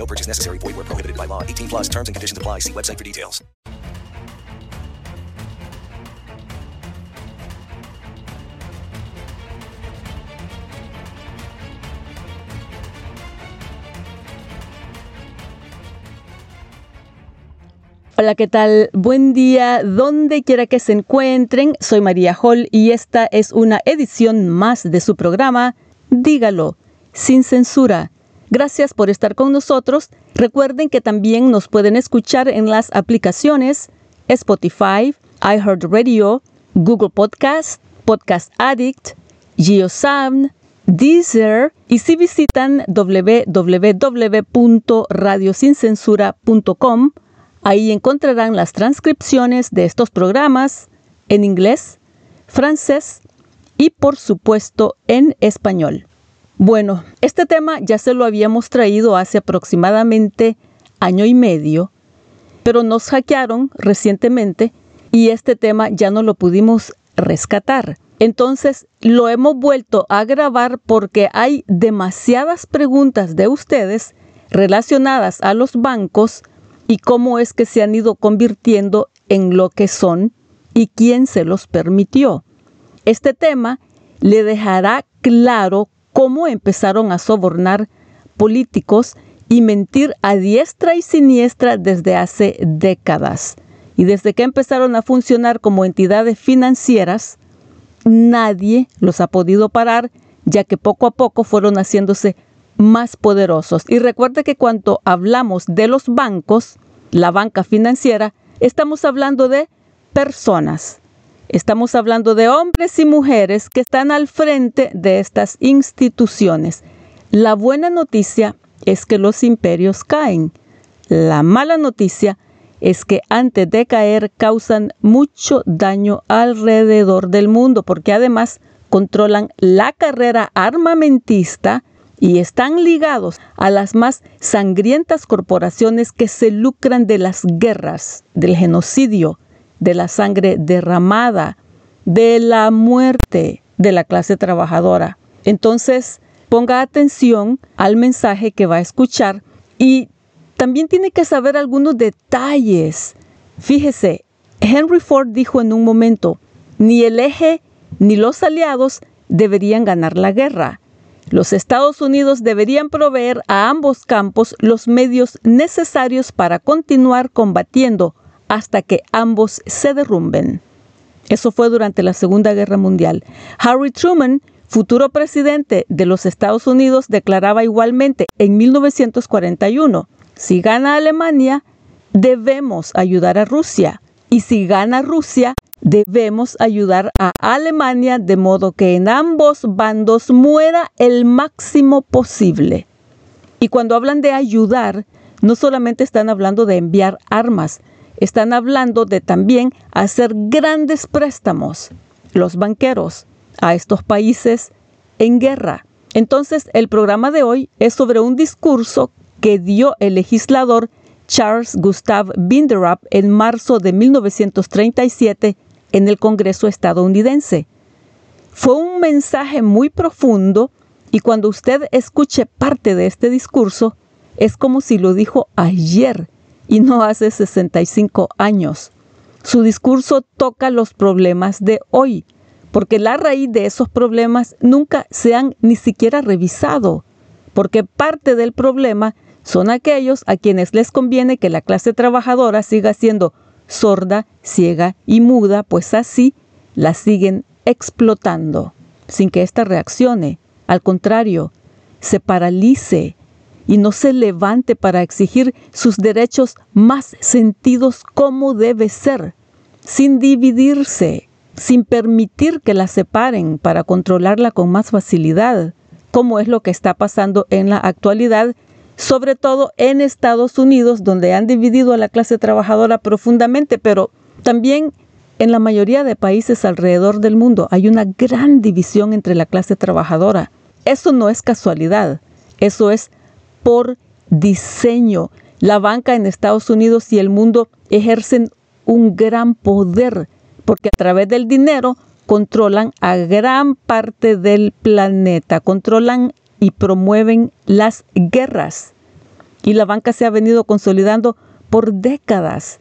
No purchase necessary. Void where prohibited by law. 18 plus terms and conditions apply. See website for details. Hola, ¿qué tal? Buen día, donde quiera que se encuentren. Soy María Hall y esta es una edición más de su programa Dígalo, sin censura. Gracias por estar con nosotros. Recuerden que también nos pueden escuchar en las aplicaciones Spotify, iHeartRadio, Google Podcast, Podcast Addict, GeoSound, Deezer y si visitan www.radiosincensura.com Ahí encontrarán las transcripciones de estos programas en inglés, francés y por supuesto en español. Bueno, este tema ya se lo habíamos traído hace aproximadamente año y medio, pero nos hackearon recientemente y este tema ya no lo pudimos rescatar. Entonces lo hemos vuelto a grabar porque hay demasiadas preguntas de ustedes relacionadas a los bancos y cómo es que se han ido convirtiendo en lo que son y quién se los permitió. Este tema le dejará claro cómo empezaron a sobornar políticos y mentir a diestra y siniestra desde hace décadas. Y desde que empezaron a funcionar como entidades financieras, nadie los ha podido parar, ya que poco a poco fueron haciéndose más poderosos. Y recuerde que cuando hablamos de los bancos, la banca financiera, estamos hablando de personas. Estamos hablando de hombres y mujeres que están al frente de estas instituciones. La buena noticia es que los imperios caen. La mala noticia es que antes de caer causan mucho daño alrededor del mundo porque además controlan la carrera armamentista y están ligados a las más sangrientas corporaciones que se lucran de las guerras, del genocidio, de la sangre derramada, de la muerte de la clase trabajadora. Entonces, ponga atención al mensaje que va a escuchar y también tiene que saber algunos detalles. Fíjese, Henry Ford dijo en un momento, ni el eje ni los aliados deberían ganar la guerra. Los Estados Unidos deberían proveer a ambos campos los medios necesarios para continuar combatiendo hasta que ambos se derrumben. Eso fue durante la Segunda Guerra Mundial. Harry Truman, futuro presidente de los Estados Unidos, declaraba igualmente en 1941, si gana Alemania, debemos ayudar a Rusia. Y si gana Rusia, debemos ayudar a Alemania de modo que en ambos bandos muera el máximo posible. Y cuando hablan de ayudar, no solamente están hablando de enviar armas, están hablando de también hacer grandes préstamos, los banqueros, a estos países en guerra. Entonces, el programa de hoy es sobre un discurso que dio el legislador Charles Gustav Binderup en marzo de 1937 en el Congreso estadounidense. Fue un mensaje muy profundo y cuando usted escuche parte de este discurso, es como si lo dijo ayer y no hace 65 años. Su discurso toca los problemas de hoy, porque la raíz de esos problemas nunca se han ni siquiera revisado, porque parte del problema son aquellos a quienes les conviene que la clase trabajadora siga siendo sorda, ciega y muda, pues así la siguen explotando, sin que ésta reaccione. Al contrario, se paralice y no se levante para exigir sus derechos más sentidos como debe ser, sin dividirse, sin permitir que la separen para controlarla con más facilidad, como es lo que está pasando en la actualidad, sobre todo en Estados Unidos, donde han dividido a la clase trabajadora profundamente, pero también en la mayoría de países alrededor del mundo hay una gran división entre la clase trabajadora. Eso no es casualidad, eso es por diseño. La banca en Estados Unidos y el mundo ejercen un gran poder porque a través del dinero controlan a gran parte del planeta, controlan y promueven las guerras. Y la banca se ha venido consolidando por décadas.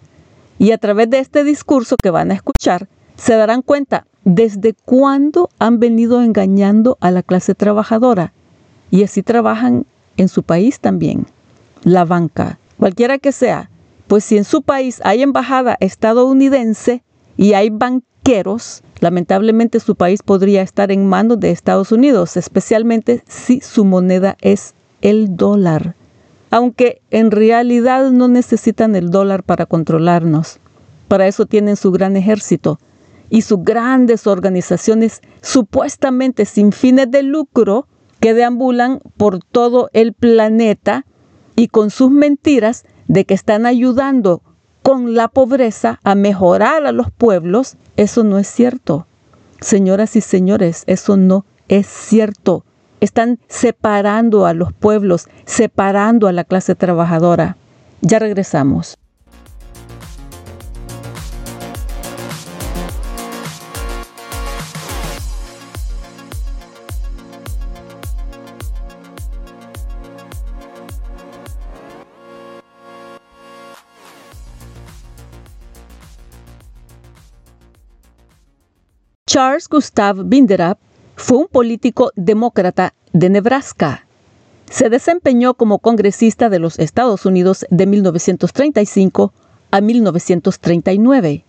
Y a través de este discurso que van a escuchar, se darán cuenta desde cuándo han venido engañando a la clase trabajadora. Y así trabajan en su país también, la banca, cualquiera que sea. Pues si en su país hay embajada estadounidense y hay banqueros, lamentablemente su país podría estar en manos de Estados Unidos, especialmente si su moneda es el dólar. Aunque en realidad no necesitan el dólar para controlarnos. Para eso tienen su gran ejército y sus grandes organizaciones supuestamente sin fines de lucro que deambulan por todo el planeta y con sus mentiras de que están ayudando con la pobreza a mejorar a los pueblos, eso no es cierto. Señoras y señores, eso no es cierto. Están separando a los pueblos, separando a la clase trabajadora. Ya regresamos. Charles Gustav Binderup fue un político demócrata de Nebraska. Se desempeñó como congresista de los Estados Unidos de 1935 a 1939.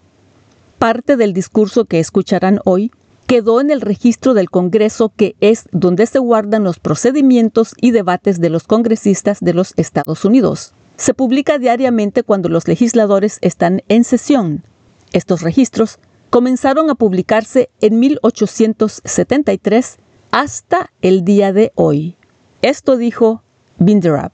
Parte del discurso que escucharán hoy quedó en el registro del Congreso que es donde se guardan los procedimientos y debates de los congresistas de los Estados Unidos. Se publica diariamente cuando los legisladores están en sesión. Estos registros comenzaron a publicarse en 1873 hasta el día de hoy. Esto dijo Binderup.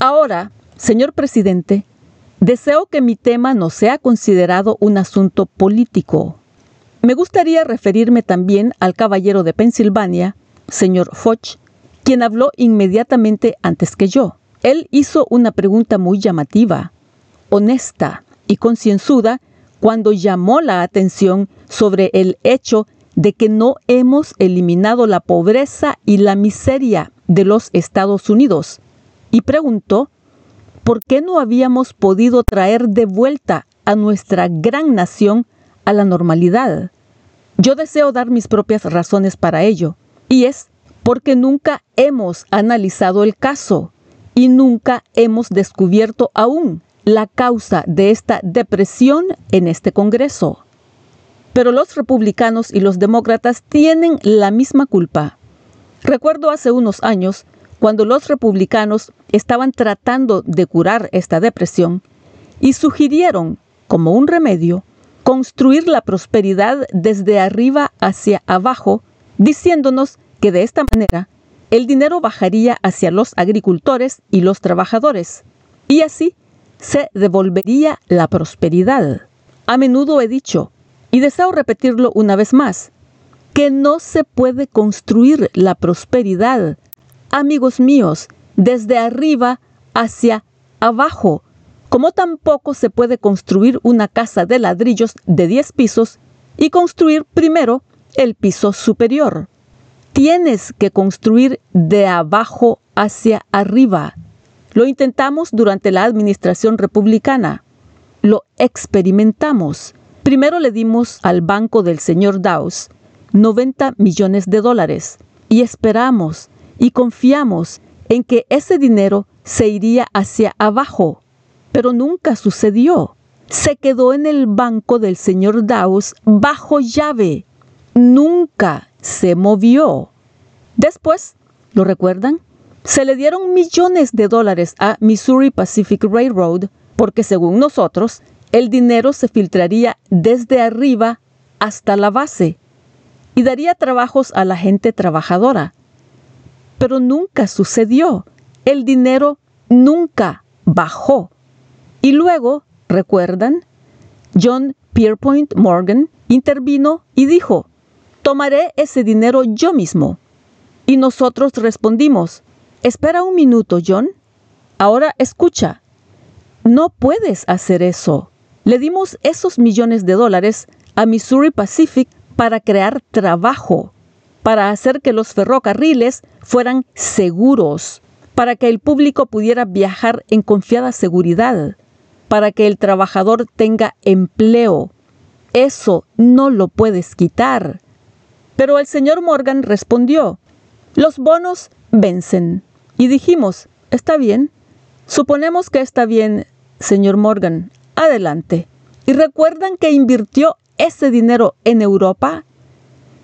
Ahora, señor presidente, deseo que mi tema no sea considerado un asunto político. Me gustaría referirme también al caballero de Pensilvania, señor Foch, quien habló inmediatamente antes que yo. Él hizo una pregunta muy llamativa, honesta y concienzuda cuando llamó la atención sobre el hecho de que no hemos eliminado la pobreza y la miseria de los Estados Unidos y preguntó por qué no habíamos podido traer de vuelta a nuestra gran nación a la normalidad. Yo deseo dar mis propias razones para ello, y es porque nunca hemos analizado el caso y nunca hemos descubierto aún la causa de esta depresión en este Congreso. Pero los republicanos y los demócratas tienen la misma culpa. Recuerdo hace unos años cuando los republicanos estaban tratando de curar esta depresión y sugirieron, como un remedio, construir la prosperidad desde arriba hacia abajo, diciéndonos que de esta manera el dinero bajaría hacia los agricultores y los trabajadores, y así se devolvería la prosperidad. A menudo he dicho, y deseo repetirlo una vez más, que no se puede construir la prosperidad, amigos míos, desde arriba hacia abajo, como tampoco se puede construir una casa de ladrillos de 10 pisos y construir primero el piso superior tienes que construir de abajo hacia arriba. Lo intentamos durante la administración republicana. Lo experimentamos. Primero le dimos al banco del señor Dawes 90 millones de dólares y esperamos y confiamos en que ese dinero se iría hacia abajo, pero nunca sucedió. Se quedó en el banco del señor Dawes bajo llave. Nunca se movió. Después, ¿lo recuerdan? Se le dieron millones de dólares a Missouri Pacific Railroad porque según nosotros, el dinero se filtraría desde arriba hasta la base y daría trabajos a la gente trabajadora. Pero nunca sucedió. El dinero nunca bajó. Y luego, ¿recuerdan? John Pierpoint Morgan intervino y dijo, tomaré ese dinero yo mismo. Y nosotros respondimos, espera un minuto, John. Ahora escucha. No puedes hacer eso. Le dimos esos millones de dólares a Missouri Pacific para crear trabajo, para hacer que los ferrocarriles fueran seguros, para que el público pudiera viajar en confiada seguridad, para que el trabajador tenga empleo. Eso no lo puedes quitar. Pero el señor Morgan respondió, los bonos vencen. Y dijimos, está bien. Suponemos que está bien, señor Morgan. Adelante. ¿Y recuerdan que invirtió ese dinero en Europa?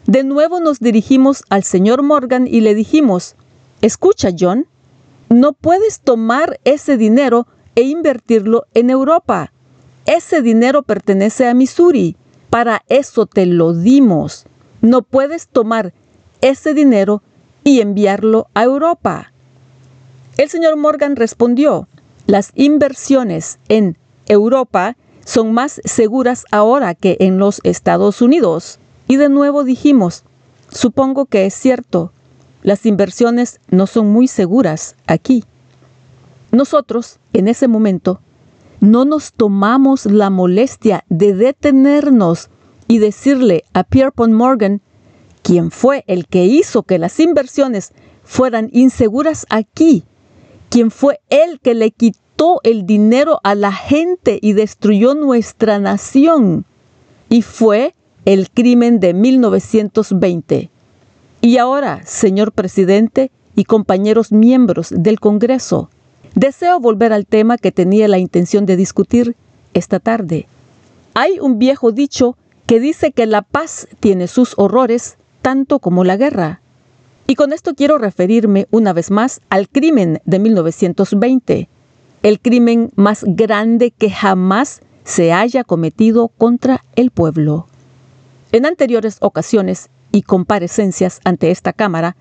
De nuevo nos dirigimos al señor Morgan y le dijimos, escucha John, no puedes tomar ese dinero e invertirlo en Europa. Ese dinero pertenece a Missouri. Para eso te lo dimos. No puedes tomar ese dinero y enviarlo a Europa. El señor Morgan respondió, las inversiones en Europa son más seguras ahora que en los Estados Unidos. Y de nuevo dijimos, supongo que es cierto, las inversiones no son muy seguras aquí. Nosotros, en ese momento, no nos tomamos la molestia de detenernos y decirle a Pierpont Morgan, quien fue el que hizo que las inversiones fueran inseguras aquí, quien fue el que le quitó el dinero a la gente y destruyó nuestra nación. Y fue el crimen de 1920. Y ahora, señor presidente y compañeros miembros del Congreso, deseo volver al tema que tenía la intención de discutir esta tarde. Hay un viejo dicho que dice que la paz tiene sus horrores tanto como la guerra. Y con esto quiero referirme una vez más al crimen de 1920, el crimen más grande que jamás se haya cometido contra el pueblo. En anteriores ocasiones y comparecencias ante esta Cámara,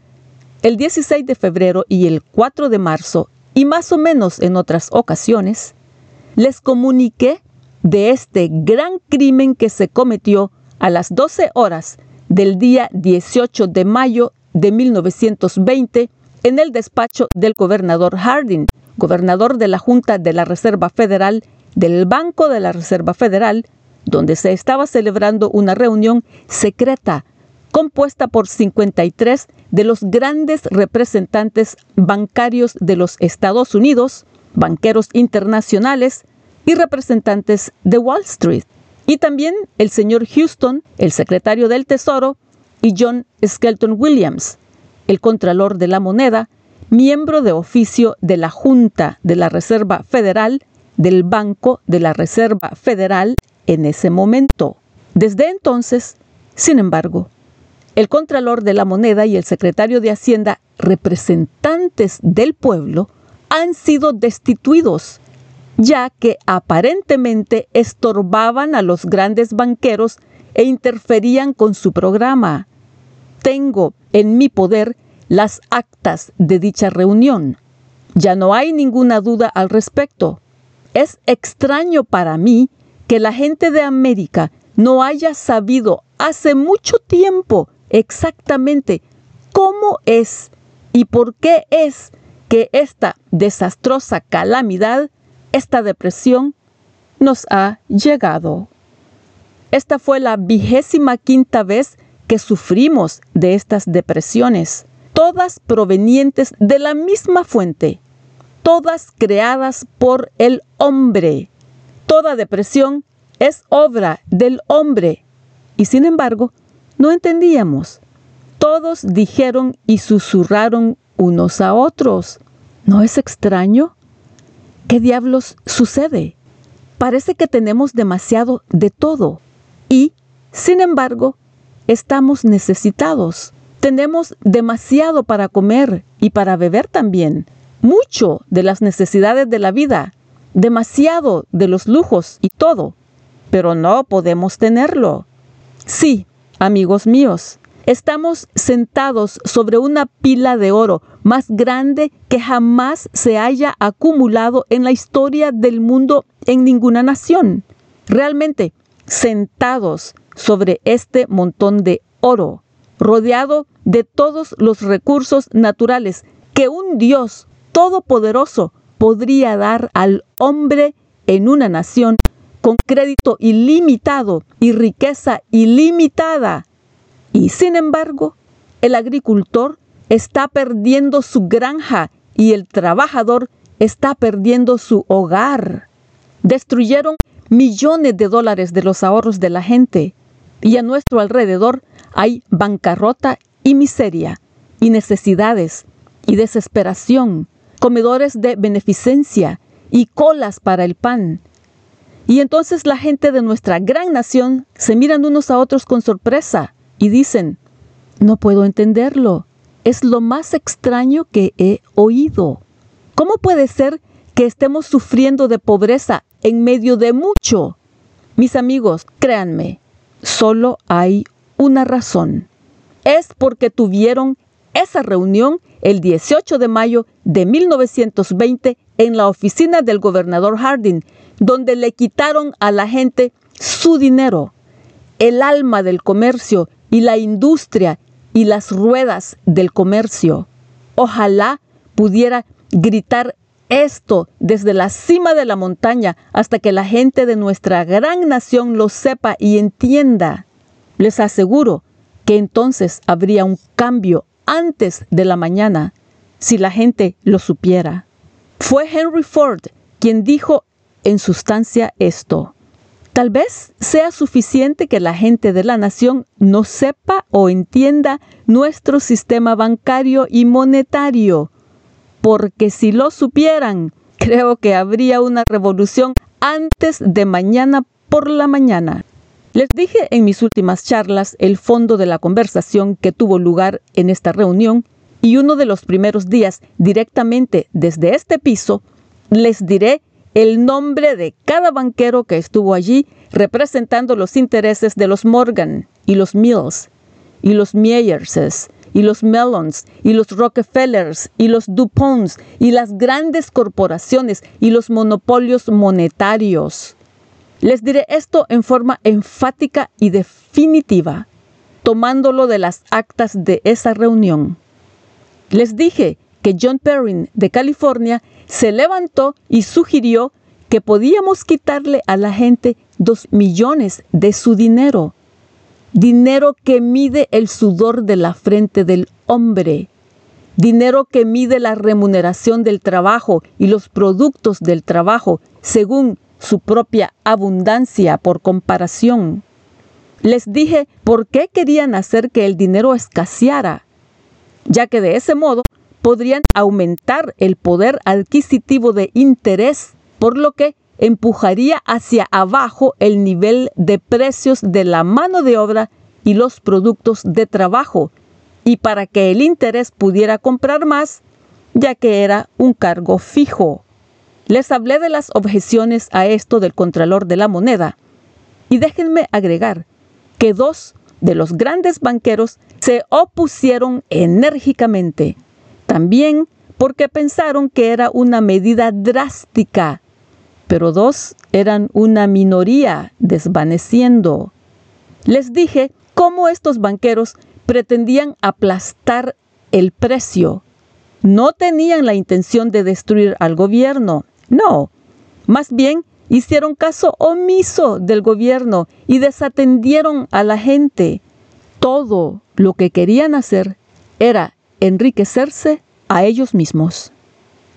el 16 de febrero y el 4 de marzo, y más o menos en otras ocasiones, les comuniqué de este gran crimen que se cometió a las 12 horas del día 18 de mayo de 1920 en el despacho del gobernador Harding, gobernador de la Junta de la Reserva Federal del Banco de la Reserva Federal, donde se estaba celebrando una reunión secreta compuesta por 53 de los grandes representantes bancarios de los Estados Unidos, banqueros internacionales y representantes de Wall Street, y también el señor Houston, el secretario del Tesoro, y John Skelton Williams, el contralor de la moneda, miembro de oficio de la Junta de la Reserva Federal del Banco de la Reserva Federal en ese momento. Desde entonces, sin embargo, el Contralor de la Moneda y el Secretario de Hacienda, representantes del pueblo, han sido destituidos, ya que aparentemente estorbaban a los grandes banqueros e interferían con su programa. Tengo en mi poder las actas de dicha reunión. Ya no hay ninguna duda al respecto. Es extraño para mí que la gente de América no haya sabido hace mucho tiempo exactamente cómo es y por qué es que esta desastrosa calamidad, esta depresión, nos ha llegado. Esta fue la vigésima quinta vez que sufrimos de estas depresiones todas provenientes de la misma fuente, todas creadas por el hombre. Toda depresión es obra del hombre. Y sin embargo, no entendíamos. Todos dijeron y susurraron unos a otros. ¿No es extraño? ¿Qué diablos sucede? Parece que tenemos demasiado de todo y, sin embargo, estamos necesitados. Tenemos demasiado para comer y para beber también. Mucho de las necesidades de la vida, demasiado de los lujos y todo. Pero no podemos tenerlo. Sí, amigos míos, estamos sentados sobre una pila de oro más grande que jamás se haya acumulado en la historia del mundo en ninguna nación. Realmente, sentados sobre este montón de oro, rodeado de todos los recursos naturales que un Dios todopoderoso podría dar al hombre en una nación con crédito ilimitado y riqueza ilimitada. Y sin embargo, el agricultor está perdiendo su granja y el trabajador está perdiendo su hogar. Destruyeron millones de dólares de los ahorros de la gente y a nuestro alrededor hay bancarrota y miseria y necesidades y desesperación, comedores de beneficencia y colas para el pan y entonces la gente de nuestra gran nación se miran unos a otros con sorpresa y dicen, no puedo entenderlo, es lo más extraño que he oído. ¿Cómo puede ser que estemos sufriendo de pobreza en medio de mucho? Mis amigos, créanme, solo hay una razón. Es porque tuvieron esa reunión el 18 de mayo de 1920 en la oficina del gobernador Harding donde le quitaron a la gente su dinero, el alma del comercio y la industria y las ruedas del comercio. Ojalá pudiera gritar esto desde la cima de la montaña hasta que la gente de nuestra gran nación lo sepa y entienda. Les aseguro que entonces habría un cambio antes de la mañana si la gente lo supiera. Fue Henry Ford quien dijo en sustancia esto. Tal vez sea suficiente que la gente de la nación no sepa o entienda nuestro sistema bancario y monetario, porque si lo supieran, creo que habría una revolución antes de mañana por la mañana. Les dije en mis últimas charlas el fondo de la conversación que tuvo lugar en esta reunión y uno de los primeros días directamente desde este piso, les diré el nombre de cada banquero que estuvo allí representando los intereses de los Morgan y los Mills y los Meyerses y los Mellons y los Rockefellers y los DuPonts y las grandes corporaciones y los monopolios monetarios. Les diré esto en forma enfática y definitiva, tomándolo de las actas de esa reunión. Les dije que John Perrin de California se levantó y sugirió que podíamos quitarle a la gente dos millones de su dinero, dinero que mide el sudor de la frente del hombre, dinero que mide la remuneración del trabajo y los productos del trabajo según su propia abundancia por comparación. Les dije por qué querían hacer que el dinero escaseara, ya que de ese modo podrían aumentar el poder adquisitivo de interés, por lo que empujaría hacia abajo el nivel de precios de la mano de obra y los productos de trabajo, y para que el interés pudiera comprar más, ya que era un cargo fijo. Les hablé de las objeciones a esto del Contralor de la Moneda, y déjenme agregar que dos de los grandes banqueros se opusieron enérgicamente también porque pensaron que era una medida drástica, pero dos eran una minoría desvaneciendo. Les dije cómo estos banqueros pretendían aplastar el precio. No tenían la intención de destruir al gobierno, no. Más bien hicieron caso omiso del gobierno y desatendieron a la gente. Todo lo que querían hacer era enriquecerse a ellos mismos.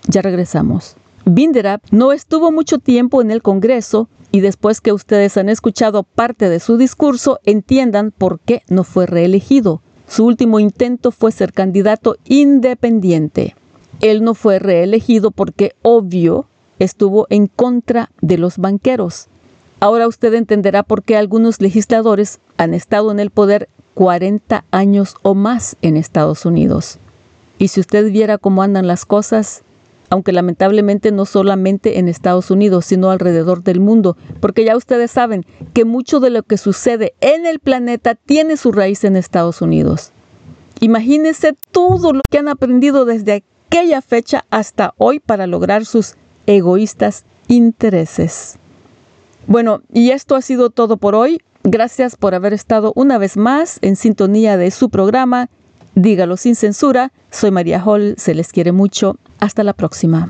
Ya regresamos. Binderab no estuvo mucho tiempo en el Congreso y después que ustedes han escuchado parte de su discurso, entiendan por qué no fue reelegido. Su último intento fue ser candidato independiente. Él no fue reelegido porque, obvio, estuvo en contra de los banqueros. Ahora usted entenderá por qué algunos legisladores han estado en el poder 40 años o más en Estados Unidos. Y si usted viera cómo andan las cosas, aunque lamentablemente no solamente en Estados Unidos, sino alrededor del mundo, porque ya ustedes saben que mucho de lo que sucede en el planeta tiene su raíz en Estados Unidos. Imagínense todo lo que han aprendido desde aquella fecha hasta hoy para lograr sus egoístas intereses. Bueno, y esto ha sido todo por hoy. Gracias por haber estado una vez más en sintonía de su programa. Dígalo sin censura. Soy María Hall. Se les quiere mucho. Hasta la próxima.